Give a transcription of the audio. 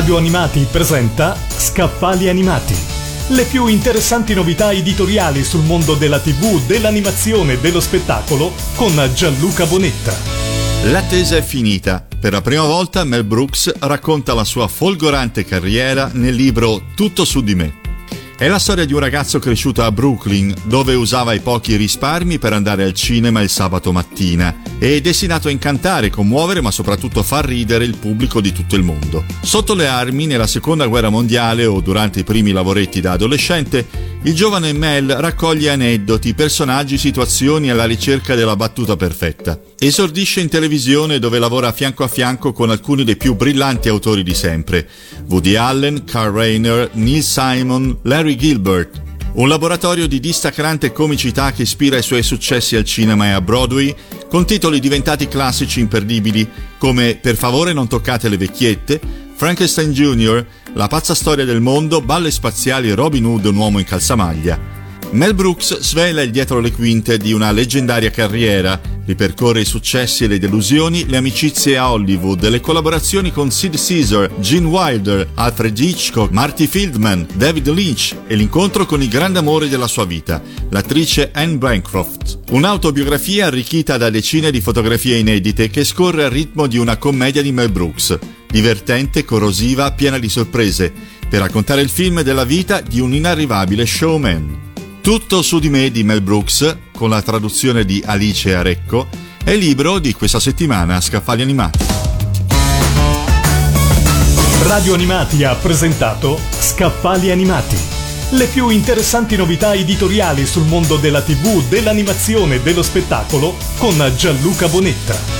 Radio Animati presenta Scaffali Animati. Le più interessanti novità editoriali sul mondo della TV, dell'animazione e dello spettacolo con Gianluca Bonetta. L'attesa è finita. Per la prima volta Mel Brooks racconta la sua folgorante carriera nel libro Tutto su di me. È la storia di un ragazzo cresciuto a Brooklyn, dove usava i pochi risparmi per andare al cinema il sabato mattina e destinato a incantare, commuovere, ma soprattutto far ridere il pubblico di tutto il mondo. Sotto le armi, nella seconda guerra mondiale o durante i primi lavoretti da adolescente, il giovane Mel raccoglie aneddoti, personaggi, situazioni alla ricerca della battuta perfetta. Esordisce in televisione dove lavora fianco a fianco con alcuni dei più brillanti autori di sempre: Woody Allen, Carl Rayner, Neil Simon, Larry Gilbert. Un laboratorio di distacrante comicità che ispira i suoi successi al cinema e a Broadway, con titoli diventati classici imperdibili come Per favore non toccate le vecchiette, Frankenstein Jr., La pazza storia del mondo, Balle spaziali Robin Hood, un uomo in calzamaglia. Mel Brooks svela il dietro le quinte di una leggendaria carriera, ripercorre i successi e le delusioni, le amicizie a Hollywood, le collaborazioni con Sid Caesar, Gene Wilder, Alfred Hitchcock, Marty Fieldman, David Lynch e l'incontro con il grande amore della sua vita, l'attrice Anne Bancroft. Un'autobiografia arricchita da decine di fotografie inedite che scorre al ritmo di una commedia di Mel Brooks, divertente, corrosiva, piena di sorprese, per raccontare il film della vita di un inarrivabile showman. Tutto su di me di Mel Brooks, con la traduzione di Alice Arecco, è il libro di questa settimana Scaffali Animati. Radio Animati ha presentato Scaffali Animati. Le più interessanti novità editoriali sul mondo della TV, dell'animazione e dello spettacolo con Gianluca Bonetta.